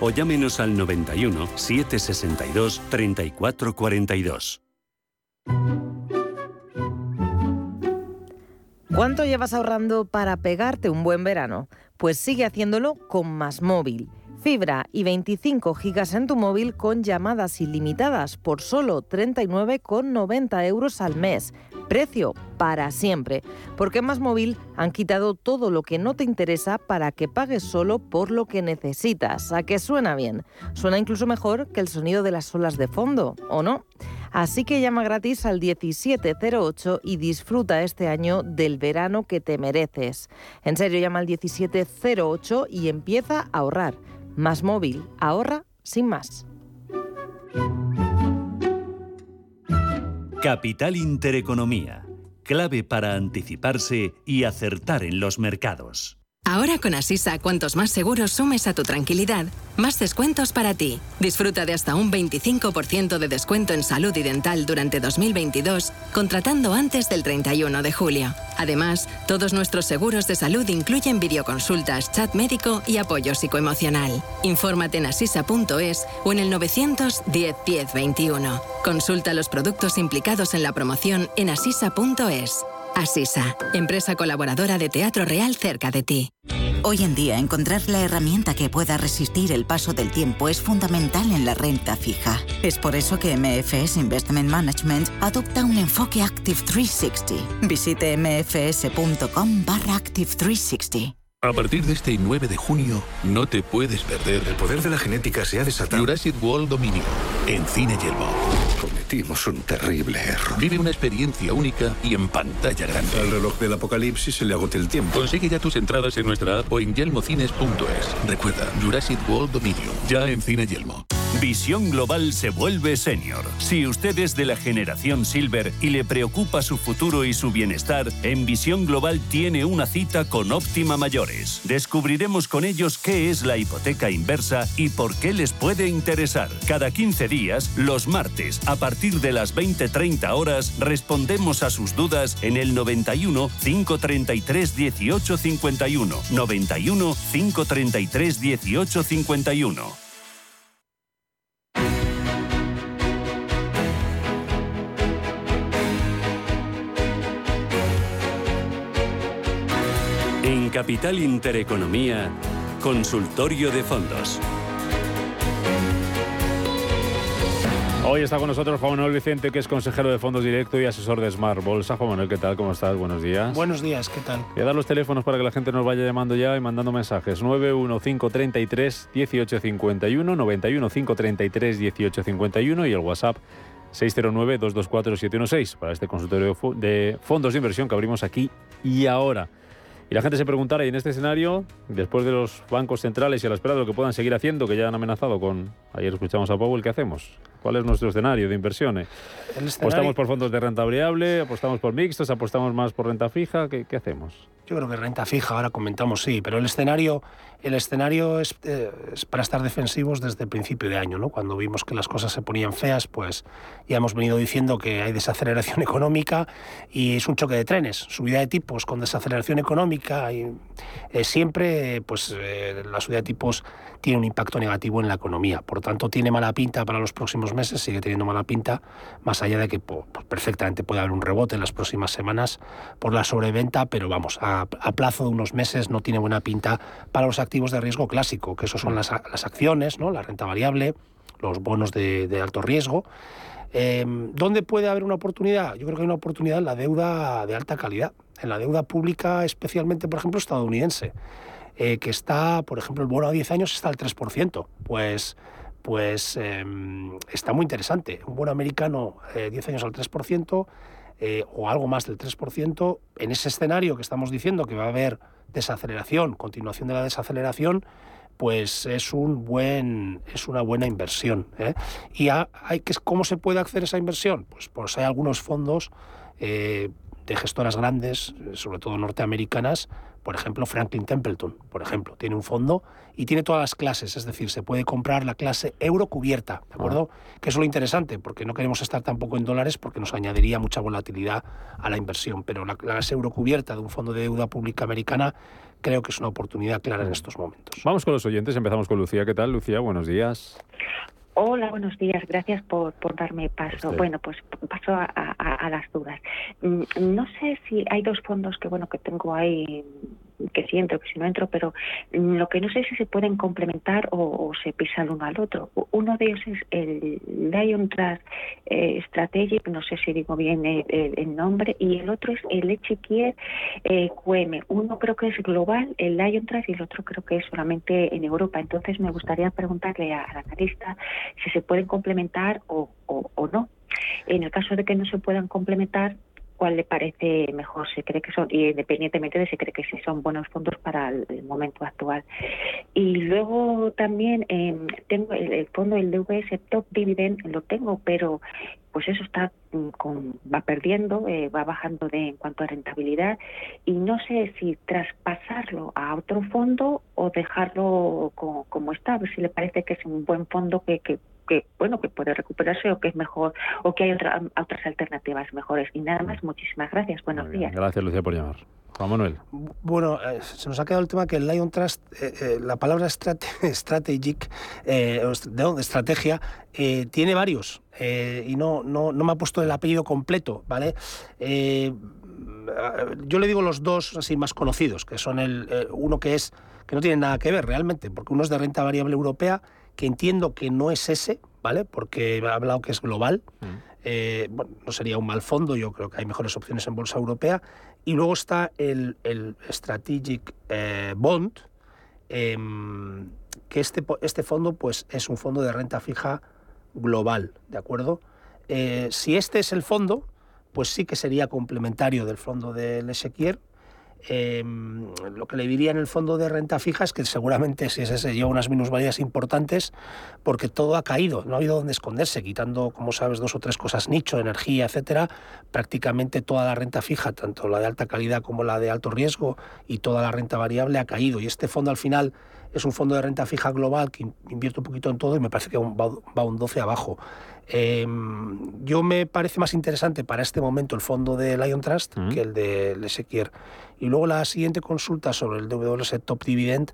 o llámenos al 91 762 3442. ¿Cuánto llevas ahorrando para pegarte un buen verano? Pues sigue haciéndolo con Más Móvil. Fibra y 25 gigas en tu móvil con llamadas ilimitadas por solo 39,90 euros al mes. Precio para siempre, porque Más Móvil han quitado todo lo que no te interesa para que pagues solo por lo que necesitas. ¿A que suena bien? Suena incluso mejor que el sonido de las olas de fondo, ¿o no? Así que llama gratis al 1708 y disfruta este año del verano que te mereces. En serio, llama al 1708 y empieza a ahorrar. Más móvil, ahorra sin más. Capital Intereconomía, clave para anticiparse y acertar en los mercados. Ahora con Asisa, cuantos más seguros sumes a tu tranquilidad, más descuentos para ti. Disfruta de hasta un 25% de descuento en salud y dental durante 2022, contratando antes del 31 de julio. Además, todos nuestros seguros de salud incluyen videoconsultas, chat médico y apoyo psicoemocional. Infórmate en asisa.es o en el 910 10 21. Consulta los productos implicados en la promoción en asisa.es. Asisa, empresa colaboradora de Teatro Real cerca de ti. Hoy en día encontrar la herramienta que pueda resistir el paso del tiempo es fundamental en la renta fija. Es por eso que MFS Investment Management adopta un enfoque Active 360. Visite mfs.com barra Active 360. A partir de este 9 de junio, no te puedes perder. El poder de la genética se ha desatado. Jurassic World Dominion, en Cine Yelmo. Cometimos un terrible error. Vive una experiencia única y en pantalla grande. Al reloj del apocalipsis se le agote el tiempo. Consigue ya tus entradas en nuestra app o en yelmocines.es. Recuerda, Jurassic World Dominion, ya en Cine Yelmo. Visión Global se vuelve senior. Si usted es de la generación Silver y le preocupa su futuro y su bienestar, en Visión Global tiene una cita con Óptima Mayores. Descubriremos con ellos qué es la hipoteca inversa y por qué les puede interesar. Cada 15 días, los martes, a partir de las 20-30 horas, respondemos a sus dudas en el 91 533 1851. 91 533 1851. En Capital Intereconomía, Consultorio de Fondos. Hoy está con nosotros Juan Manuel Vicente, que es consejero de fondos directo y asesor de Smart Bolsa. Juan Manuel, ¿qué tal? ¿Cómo estás? Buenos días. Buenos días, ¿qué tal? Voy a dar los teléfonos para que la gente nos vaya llamando ya y mandando mensajes. 91533 1851, 91533 1851 y el WhatsApp 609-224-716 para este consultorio de fondos de inversión que abrimos aquí y ahora. Y la gente se preguntará, y en este escenario, después de los bancos centrales y a la espera de lo que puedan seguir haciendo, que ya han amenazado con, ayer escuchamos a Powell, ¿qué hacemos? ¿Cuál es nuestro escenario de inversiones? ¿Apostamos por fondos de renta variable? ¿Apostamos por mixtos? ¿Apostamos más por renta fija? ¿Qué, qué hacemos? Yo creo que renta fija, ahora comentamos sí, pero el escenario, el escenario es, eh, es, para estar defensivos desde el principio de año, ¿no? Cuando vimos que las cosas se ponían feas, pues ya hemos venido diciendo que hay desaceleración económica y es un choque de trenes, subida de tipos con desaceleración económica y eh, siempre, pues eh, la subida de tipos tiene un impacto negativo en la economía. Por tanto, tiene mala pinta para los próximos meses, sigue teniendo mala pinta, más allá de que pues, perfectamente puede haber un rebote en las próximas semanas por la sobreventa, pero vamos, a, a, plazo de unos meses no tiene buena pinta para los activos de riesgo clásico, que esos son las, las acciones, ¿no? la renta variable, los bonos de, de alto riesgo. Eh, ¿Dónde puede haber una oportunidad? Yo creo que hay una oportunidad en la deuda de alta calidad, en la deuda pública, especialmente, por ejemplo, estadounidense eh, que está, por ejemplo, el bono a 10 años está al 3%. Pues, pues eh, está muy interesante. Un bono americano eh, 10 años al 3%, eh, o algo más del 3%, en ese escenario que estamos diciendo que va a haber desaceleración, continuación de la desaceleración, pues es un buen es una buena inversión ¿eh? y hay que cómo se puede hacer esa inversión pues pues hay algunos fondos eh, de gestoras grandes sobre todo norteamericanas por ejemplo, Franklin Templeton, por ejemplo, tiene un fondo y tiene todas las clases, es decir, se puede comprar la clase euro cubierta, ¿de acuerdo? Ah. Que es lo interesante, porque no queremos estar tampoco en dólares porque nos añadiría mucha volatilidad a la inversión, pero la clase euro cubierta de un fondo de deuda pública americana creo que es una oportunidad clara en estos momentos. Vamos con los oyentes, empezamos con Lucía. ¿Qué tal, Lucía? Buenos días. Hola, buenos días. Gracias por, por darme paso. Usted. Bueno, pues paso a, a, a, las dudas. No sé si hay dos fondos que bueno que tengo ahí que si entro, que si no entro, pero lo que no sé es si se pueden complementar o, se pisa el uno al otro. Uno de ellos es el Lion Trust eh, Strategic, no sé si digo bien el, nombre, y el otro es el Echequier eh, QM. Uno creo que es global, el Lion Trust, y el otro creo que es solamente en Europa. Entonces me gustaría preguntarle a, la analista si se pueden complementar o, o, o no. En el caso de que no se puedan complementar, cuál le parece mejor, se cree que son, y independientemente de si cree que sí son buenos fondos para el, momento actual. Y luego también eh, tengo el, fondo, el DVS Top Dividend, lo tengo, pero pues eso está con, va perdiendo, eh, va bajando de en cuanto a rentabilidad y no sé si traspasarlo a otro fondo o dejarlo como, como está, a ver si le parece que es un buen fondo que, que que bueno que puede recuperarse o que es mejor o que hay otra, otras alternativas mejores. Y nada más muchísimas gracias. Buenos días. Gracias Lucía por llamar. Juan Manuel. Bueno, eh, se nos ha quedado el tema que el Lion Trust, eh, eh, la palabra strate strategic, de estrategia, tiene varios y no, no, no me ha puesto el apellido completo, ¿vale? yo le digo los dos así más conocidos, que son el eh, uno que es que no tiene nada que ver realmente, porque uno es de renta variable europea, que entiendo que no es ese, ¿vale? Porque he hablado que es global. Mm. Eh, bueno, no sería un mal fondo, yo creo que hay mejores opciones en bolsa europea. Y luego está el, el Strategic eh, Bond, em, que este, este fondo pues, es un fondo de renta fija global, ¿de acuerdo? Eh, si este es el fondo, pues sí que sería complementario del fondo del Esequier, Em, lo que le diría en el fondo de renta fija es que seguramente si ese se lleva unas minusvalías importantes porque todo ha caído, no ha habido donde esconderse, quitando, como sabes, dos o tres cosas, nicho, energía, etcétera, prácticamente toda la renta fija, tanto la de alta calidad como la de alto riesgo y toda la renta variable ha caído. Y este fondo al final es un fondo de renta fija global que invierte un poquito en todo y me parece que va un 12 abajo. Em, yo me parece más interesante para este momento el fondo de Lion Trust que el de Lesequier. Y luego la siguiente consulta sobre el DWS Top Dividend.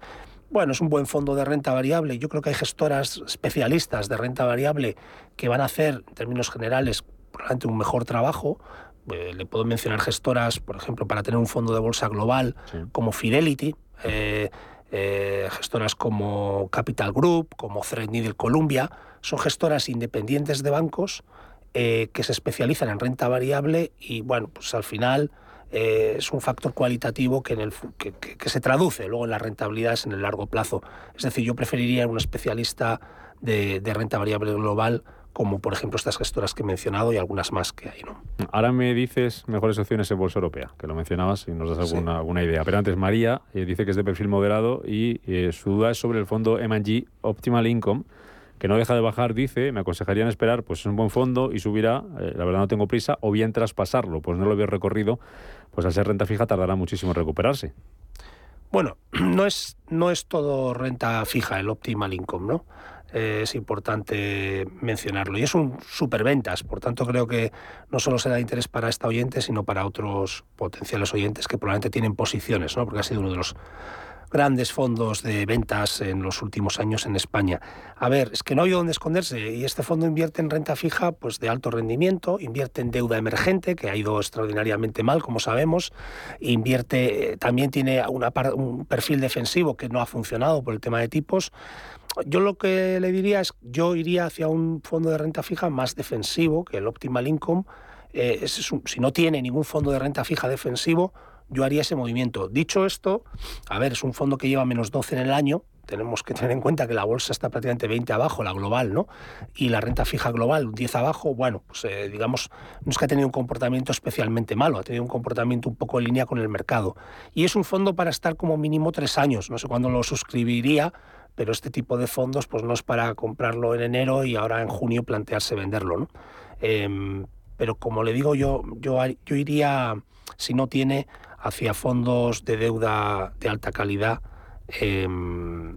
Bueno, es un buen fondo de renta variable. Yo creo que hay gestoras especialistas de renta variable que van a hacer, en términos generales, probablemente un mejor trabajo. Eh, le puedo mencionar gestoras, por ejemplo, para tener un fondo de bolsa global como Fidelity. Eh, eh, gestoras como Capital Group, como Threadneedle Columbia, son gestoras independientes de bancos eh, que se especializan en renta variable y bueno, pues al final eh, es un factor cualitativo que, se traduce luego en las rentabilidades en el largo plazo. Es decir, yo preferiría un especialista de renta variable global como por ejemplo estas gestoras que he mencionado y algunas más que hay. ¿no? Ahora me dices mejores opciones en Bolsa Europea, que lo mencionabas y nos das alguna, alguna idea. Pero antes María eh, dice que es de perfil moderado y eh, su duda es sobre el fondo M&G Optimal Income, que no deja de bajar, dice, me aconsejarían esperar, pues es un buen fondo y subirá, eh, la verdad no tengo prisa, o bien traspasarlo, pues no lo veo recorrido, pues al ser renta fija tardará muchísimo en recuperarse. Bueno, no es, no es todo renta fija el Optimal Income, ¿no? Es importante mencionarlo. Y es un superventas, por tanto creo que no solo será de interés para esta oyente, sino para otros potenciales oyentes que probablemente tienen posiciones, ¿no? porque ha sido uno de los grandes fondos de ventas en los últimos años en España. A ver, es que no hay donde esconderse y este fondo invierte en renta fija pues de alto rendimiento, invierte en deuda emergente que ha ido extraordinariamente mal, como sabemos, invierte también tiene una, un perfil defensivo que no ha funcionado por el tema de tipos yo lo que le diría es, yo iría hacia un fondo de renta fija más defensivo que el Optimal Income. Eh, si no tiene ningún fondo de renta fija defensivo, yo haría ese movimiento. Dicho esto, a ver, es un fondo que lleva menos 12 en el año, tenemos que tener en cuenta que la bolsa está prácticamente 20 abajo, la global, ¿no? Y la renta fija global 10 abajo, bueno, pues eh, digamos, no es que ha tenido un comportamiento especialmente malo, ha tenido un comportamiento un poco en línea con el mercado. Y es un fondo para estar como mínimo tres años, no sé cuándo lo suscribiría, pero este tipo de fondos pues no es para comprarlo en enero y ahora en junio plantearse venderlo. ¿no? Em, pero como le digo, yo, yo, yo iría, si no tiene, hacia fondos de deuda de alta calidad em,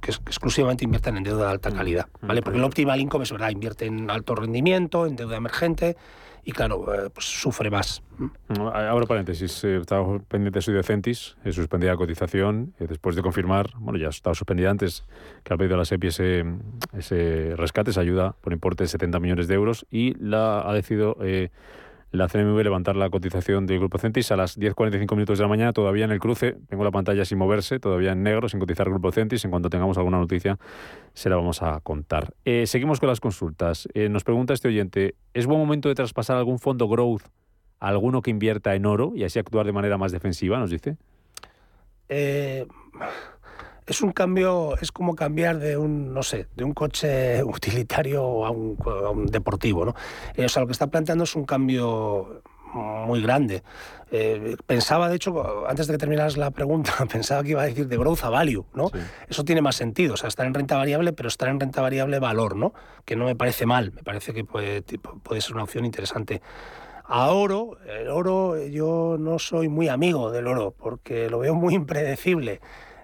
que exclusivamente inviertan en deuda de alta mm, calidad. ¿vale? Porque el Optimal Income es verdad, invierte en alto rendimiento, en deuda emergente, y claro, eh, pues sufre más. Abro paréntesis, eh, estaba pendiente de Centis, eh, suspendida la cotización, después de confirmar, bueno, ya estaba suspendida antes, que ha pedido la SEPI ese, ese rescate, esa ayuda por importe de 70 millones de euros, y la ha decidido la CNMV levantar la cotización del Grupo Centis a las 10.45 minutos de la mañana, todavía en el cruce, tengo la pantalla sin moverse, todavía en negro, sin cotizar Grupo Centis, en cuanto tengamos alguna noticia se la vamos a contar. Eh, seguimos con las consultas. Eh, nos pregunta este oyente, ¿es buen momento de traspasar algún fondo growth a alguno que invierta en oro y así actuar de manera más defensiva, nos dice? Eh es un cambio, es como cambiar de un, no sé, de un coche utilitario a un, deportivo, ¿no? Eh, o sea, lo que está planteando es un cambio muy grande. Eh, pensaba, de hecho, antes de que terminaras la pregunta, pensaba que iba a decir de growth a value, ¿no? Eso tiene más sentido, o sea, estar en renta variable, pero estar en renta variable valor, ¿no? Que no me parece mal, me parece que puede, puede ser una opción interesante. A oro, el oro, yo no soy muy amigo del oro, porque lo veo muy impredecible.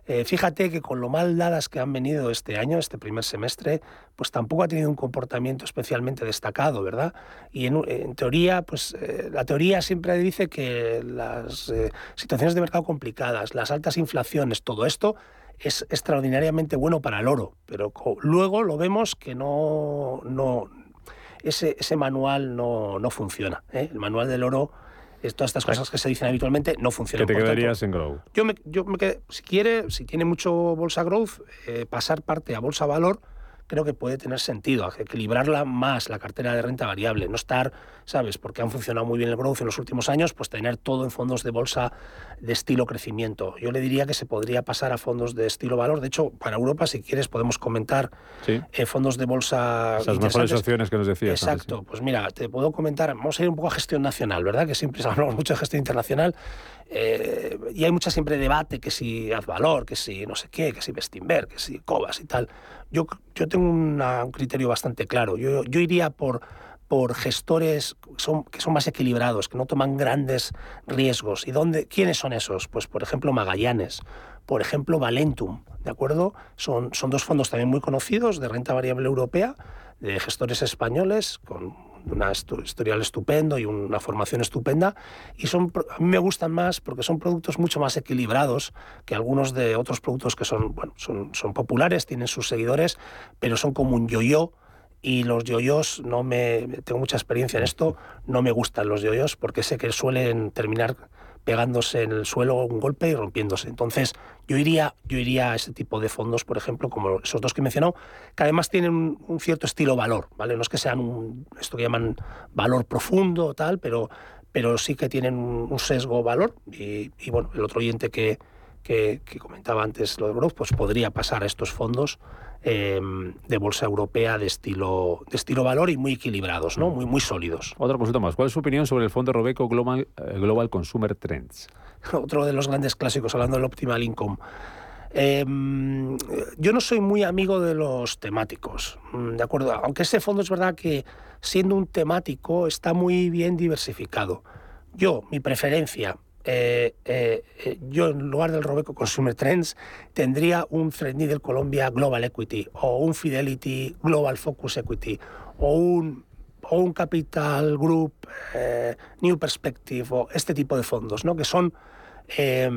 Eh, fíjate que con lo mal dadas que han venido este año, este primer semestre, pues tampoco ha tenido un comportamiento especialmente destacado, ¿verdad? Y en, teoría, pues eh, la teoría siempre dice que las eh, situaciones de mercado complicadas, las altas inflaciones, todo esto es extraordinariamente bueno para el oro, pero luego lo vemos que no, no ese, ese manual no, no funciona. El manual del oro todas estas cosas que se dicen habitualmente no funcionan. ¿Qué te Por tanto, quedarías en Grow? yo me, yo me quedé- si quiere, si tiene mucho bolsa growth, eh, pasar parte a bolsa valor creo que puede tener sentido, equilibrarla más la cartera de renta variable, no estar, ¿sabes? Porque han funcionado muy bien el growth en los últimos años, pues tener todo en fondos de bolsa de estilo crecimiento. Yo le diría que se podría pasar a fondos de estilo valor. De hecho, para Europa, si quieres, podemos comentar Sí. eh, fondos de bolsa. Esas mejores opciones que nos decías antes, Exacto, pues mira, te puedo comentar, vamos a ir un poco a gestión nacional, ¿verdad? Que siempre hablamos mucho de gestión internacional eh, y hay mucha siempre debate que si valor, que si no sé qué, que si Bestinberg, que si Cobas y tal. Yo, yo tengo una- un criterio bastante claro. Yo, yo iría por, por gestores son, que son más equilibrados, que no toman grandes riesgos. ¿Y dónde, quiénes son esos? Pues, por ejemplo, Magallanes, por ejemplo, Valentum, ¿de acuerdo? Son, son dos fondos también muy conocidos de renta variable europea, de gestores españoles, con un historial estupendo y una formación estupenda. Y son, a mí me gustan más porque son productos mucho más equilibrados que algunos de otros productos que son, bueno, son, son populares, tienen sus seguidores, pero son como un yo-yo y los yoyos no me tengo mucha experiencia en esto no me gustan los yoyos porque sé que suelen terminar pegándose en el suelo un golpe y rompiéndose. Entonces yo iría yo iría a ese tipo de fondos por ejemplo como esos dos que he mencionado que además tienen un, cierto estilo valor vale no es que sean esto que llaman valor profundo o tal pero pero sí que tienen un, sesgo valor. Y, bueno el otro oyente que, que, que comentaba antes lo de growth pues podría pasar a estos fondos eh, de bolsa europea de estilo, de estilo valor y muy equilibrados, ¿no? muy, muy sólidos. Otra consulta más. ¿Cuál es su opinión sobre el fondo Robeco Global, eh, Global Consumer Trends? Otro de los grandes clásicos, hablando del optimal income. Eh, yo no soy muy amigo de los temáticos, mm, ¿de acuerdo? Aunque ese fondo es verdad que siendo un temático está muy bien diversificado. Yo, mi preferencia, eh, eh, eh, yo en lugar del Robeco Consumer Trends tendría un Threadneedle Colombia Global Equity o un Fidelity Global Focus Equity o un, o un Capital Group New Perspective o este tipo de fondos, ¿no? que son eh,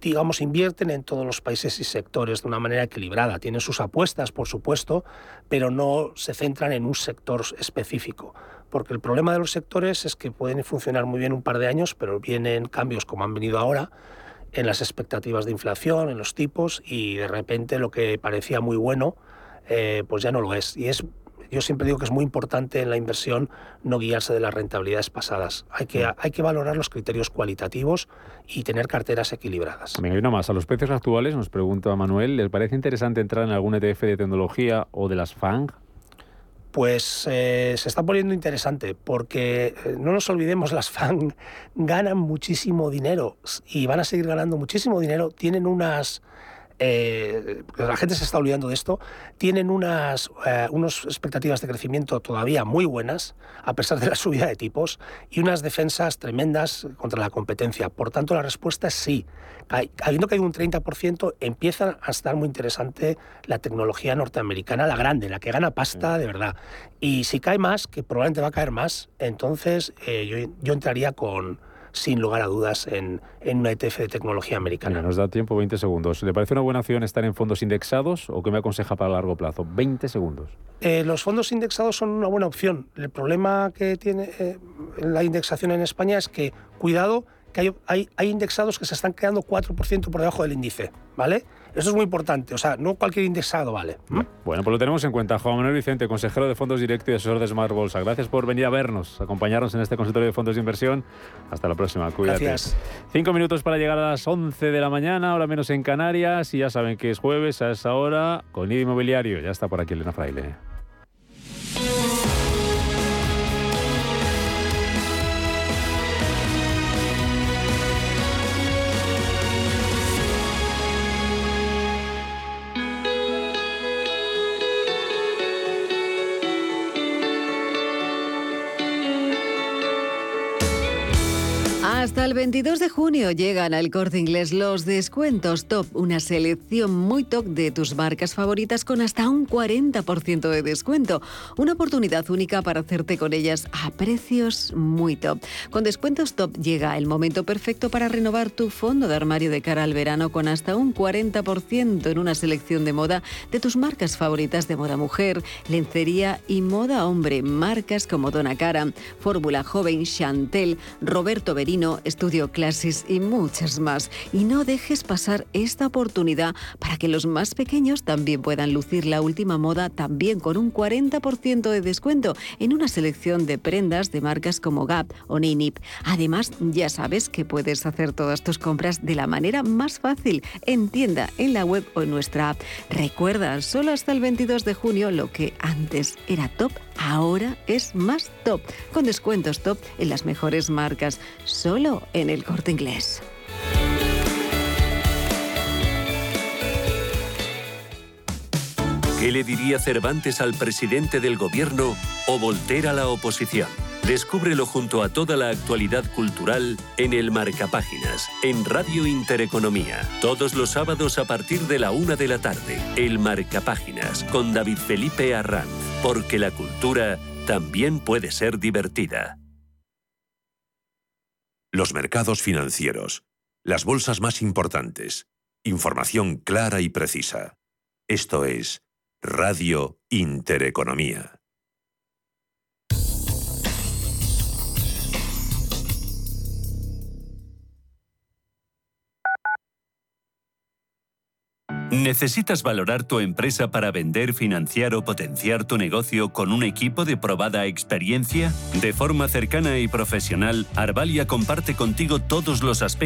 digamos, invierten en todos los países y sectores de una manera equilibrada. Tienen sus apuestas, por supuesto, pero no se centran en un sector específico. Porque el problema de los sectores es que pueden funcionar muy bien un par de años, pero vienen cambios como han venido ahora en las expectativas de inflación, en los tipos, y de repente lo que parecía muy bueno, eh, pues ya no lo es. Y es yo siempre digo que es muy importante en la inversión no guiarse de las rentabilidades pasadas. Hay que, hay que valorar los criterios cualitativos y tener carteras equilibradas. También hay una más. A los precios actuales, nos pregunta Manuel, ¿les parece interesante entrar en algún ETF de tecnología o de las FANG? Pues eh, se está poniendo interesante porque eh, no nos olvidemos, las FANG ganan muchísimo dinero y van a seguir ganando muchísimo dinero. Tienen unas eh, la gente se está olvidando de esto, tienen unas, eh, unas expectativas de crecimiento todavía muy buenas, a pesar de la subida de tipos, y unas defensas tremendas contra la competencia. Por tanto, la respuesta es sí. Habiendo caído un 30%, empieza a estar muy interesante la tecnología norteamericana, la grande, la que gana pasta de verdad. Y si cae más, que probablemente va a caer más, entonces eh, yo, yo entraría con sin lugar a dudas en, en una ETF de tecnología americana. Mira, nos da tiempo 20 segundos. ¿Le parece una buena opción estar en fondos indexados o qué me aconseja para largo plazo? 20 segundos. Eh, los fondos indexados son una buena opción. El problema que tiene eh, la indexación en España es que, cuidado, que hay, hay, hay indexados que se están quedando 4% por debajo del índice, ¿vale? Eso es muy importante, o sea, no cualquier indexado vale. ¿Mm? Bueno, pues lo tenemos en cuenta. Juan Manuel Vicente, consejero de fondos directo y asesor de Smart Bolsa. Gracias por venir a vernos, acompañarnos en este consultorio de fondos de inversión. Hasta la próxima, cuídate. Gracias. Cinco minutos para llegar a las 11 de la mañana, ahora menos en Canarias, y ya saben que es jueves a esa hora con IDI Inmobiliario. Ya está por aquí Elena Fraile. Hasta el 22 de junio llegan al corte inglés los descuentos top, una selección muy top de tus marcas favoritas con hasta un 40% de descuento. Una oportunidad única para hacerte con ellas a precios muy top. Con descuentos top llega el momento perfecto para renovar tu fondo de armario de cara al verano con hasta un 40% en una selección de moda de tus marcas favoritas de moda mujer, lencería y moda hombre. Marcas como Donna Cara, Fórmula Joven, Chantel, Roberto Berino, Estudio Clases y muchas más. Y no dejes pasar esta oportunidad para que los más pequeños también puedan lucir la última moda también con un 40% de descuento en una selección de prendas de marcas como Gap o Ninip. Además, ya sabes que puedes hacer todas tus compras de la manera más fácil en tienda, en la web o en nuestra app. Recuerda, solo hasta el 22 de junio lo que antes era top, ahora es más top, con descuentos top en las mejores marcas, solo en el corte inglés. ¿Qué le diría Cervantes al presidente del gobierno o Voltaire a la oposición? Descúbrelo junto a toda la actualidad cultural en el Marcapáginas, en Radio Intereconomía. Todos los sábados a partir de la una de la tarde. El Marcapáginas con David Felipe Arranz. Porque la cultura también puede ser divertida. Los mercados financieros. Las bolsas más importantes. Información clara y precisa. Esto es Radio Intereconomía. ¿Necesitas valorar tu empresa para vender, financiar o potenciar tu negocio con un equipo de probada experiencia? De forma cercana y profesional, Arvalia comparte contigo todos los aspectos